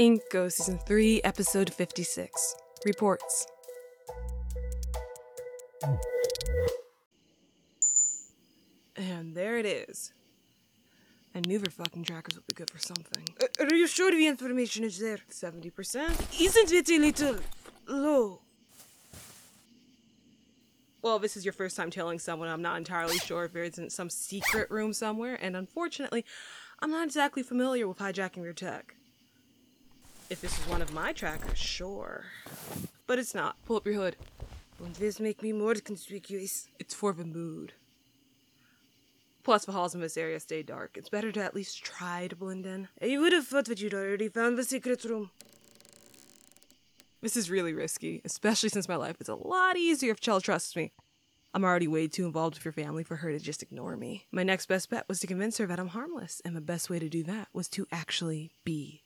Inco, Season 3, Episode 56. Reports. And there it is. I knew their fucking trackers would be good for something. Uh, are you sure the information is there? 70%? Isn't it a little low? Well, this is your first time telling someone I'm not entirely sure if there isn't some secret room somewhere, and unfortunately, I'm not exactly familiar with hijacking their tech. If this is one of my trackers, sure. But it's not. Pull up your hood. Won't this make me more conspicuous? It's for the mood. Plus, the halls in this area stay dark. It's better to at least try to blend in. I would have thought that you'd already found the secret room. This is really risky, especially since my life is a lot easier if Chell trusts me. I'm already way too involved with your family for her to just ignore me. My next best bet was to convince her that I'm harmless, and the best way to do that was to actually be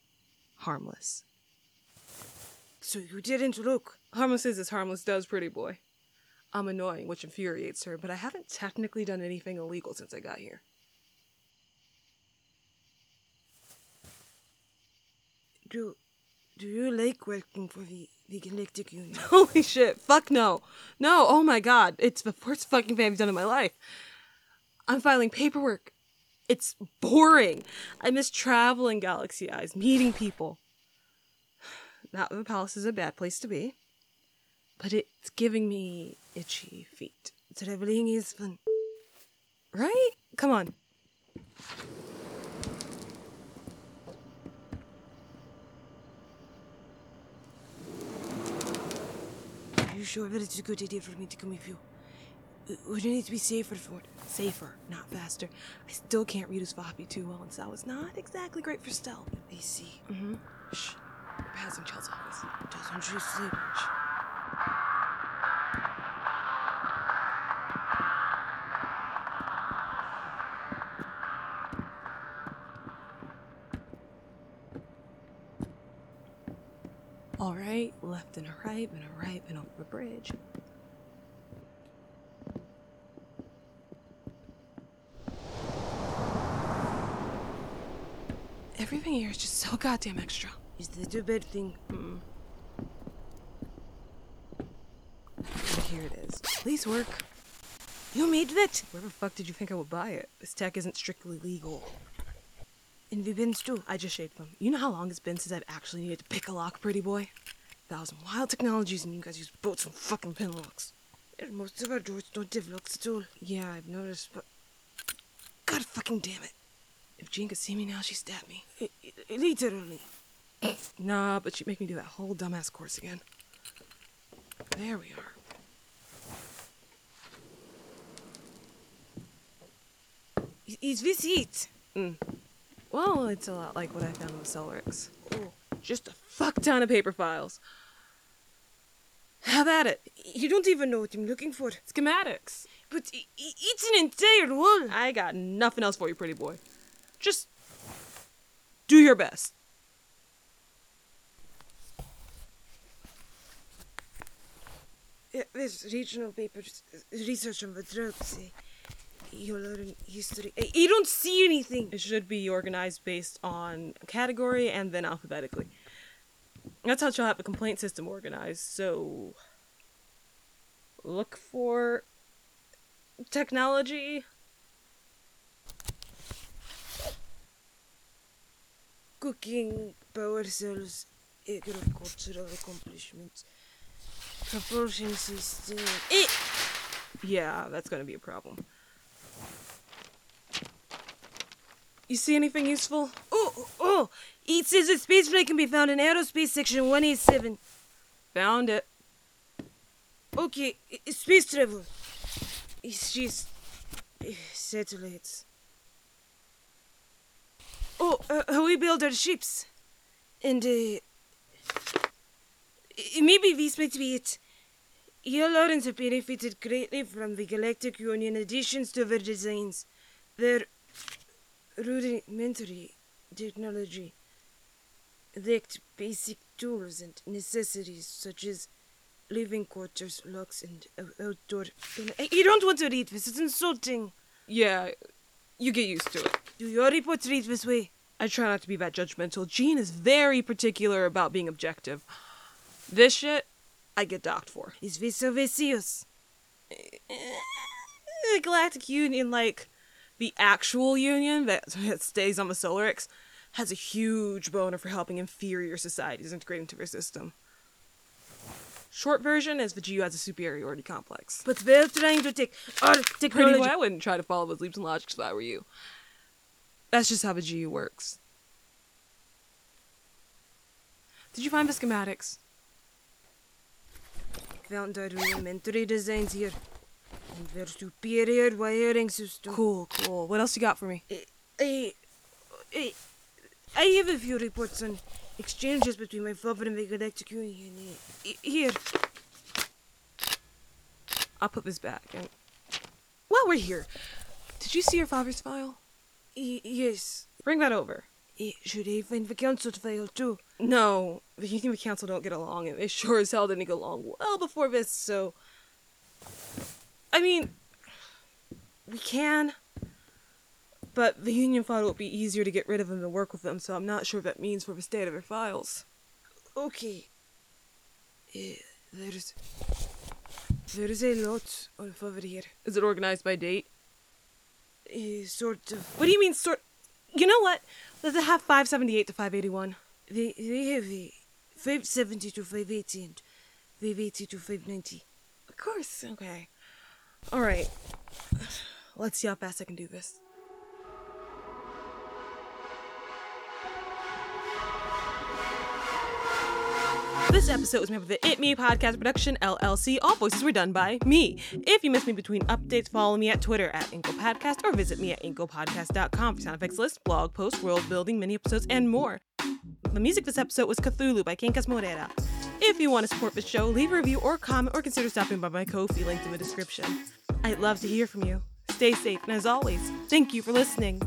harmless. So you didn't look. Harmless is as harmless does, pretty boy. I'm annoying, which infuriates her, but I haven't technically done anything illegal since I got here. Do, do you like working for the, the Galactic Union? Holy shit, fuck no. No, oh my god, it's the worst fucking thing I've done in my life. I'm filing paperwork. It's boring. I miss traveling Galaxy Eyes, meeting people. Not that the palace is a bad place to be, but it's giving me itchy feet. Traveling is fun. Right? Come on. Are you sure that it's a good idea for me to come with you? Uh, Would you need to be safer for it? Safer, not faster. I still can't read his floppy too well, and so it's not exactly great for stealth. See. Mm-hmm. Shh. We're passing Chell's office. Doesn't you sleep? All right, left and a right, and a right, and over the bridge. Everything here is just so goddamn extra. Is that a bad thing? Mm. Here it is. Please work. You made that? Where the fuck did you think I would buy it? This tech isn't strictly legal. In the bins too. I just shaped them. You know how long it's been since I've actually needed to pick a lock, pretty boy? Thousand wild technologies, and you guys use boats and fucking pin locks. And most of our doors don't have locks at all. Yeah, I've noticed, but. God fucking damn it. Jean could see me now, she'd stab me. Literally. Nah, but she'd make me do that whole dumbass course again. There we are. Is this it? Mm. Well, it's a lot like what I found with Celrix. Oh, Just a fuck ton of paper files. How about it. you don't even know what I'm looking for. Schematics. But it's an entire wall. I got nothing else for you, pretty boy. Just do your best. There's regional papers, uh, research on the drugs. eh, You learn history. Eh, You don't see anything. It should be organized based on category and then alphabetically. That's how she'll have the complaint system organized. So, look for technology. Cooking, power cells, agricultural accomplishments, propulsion system. Eh, Yeah, that's to be a problem. You see anything useful? Oh, oh! It says that spaceflight can be found in aerospace section 187. Found it. Okay, space travel. It's just eh, satellites. Oh, uh, we build our ships, and uh, maybe this might be it. Your Lawrence have benefited greatly from the Galactic Union additions to their designs. Their rudimentary technology lacked basic tools and necessities such as living quarters, locks, and outdoor. You don't want to read this. It's insulting. Yeah, you get used to it. Do your reports read this way? I try not to be that judgmental. Gene is very particular about being objective. This shit, I get docked for. Is Vesovesios? The Galactic Union, like the actual union that, that stays on the Solarix, has a huge boner for helping inferior societies integrate into their system. Short version is the GU has a superiority complex. But we're trying to take our technology. boy, I wouldn't try to follow those leaps and logics if I were you. That's just how the GU works. Did you find the schematics? Found our rudimentary designs here. And their superior wiring system. Cool, cool. What else you got for me? I, I, I have a few reports on exchanges between my father and the Galactic Union. Uh, Here. I'll put this back. And while we're here, did you see your father's file? Y- yes. Bring that over. Eh, Should I find the council file too? No, the Union and the Council don't get along, and they sure as hell didn't get along well before this, so. I mean, we can, but the Union thought it would be easier to get rid of them than work with them, so I'm not sure what that means for the state of their files. Okay. Uh, there's there's a lot of over here. Is it organized by date? Uh, sort of. What do you mean, sort? You know what? It have 578 to 581? They they have a 570 to 580 and 580 to 590. Of course, okay. Alright. Let's see how fast I can do this. This episode was made with the It Me Podcast Production LLC. All voices were done by me. If you miss me between updates, follow me at Twitter at Inco Podcast or visit me at incopodcast.com for sound effects list, blog posts, world building, mini episodes, and more. The music this episode was Cthulhu by Quincas Moreira. If you want to support the show, leave a review or comment or consider stopping by my Ko-fi linked in the description. I'd love to hear from you. Stay safe, and as always, thank you for listening.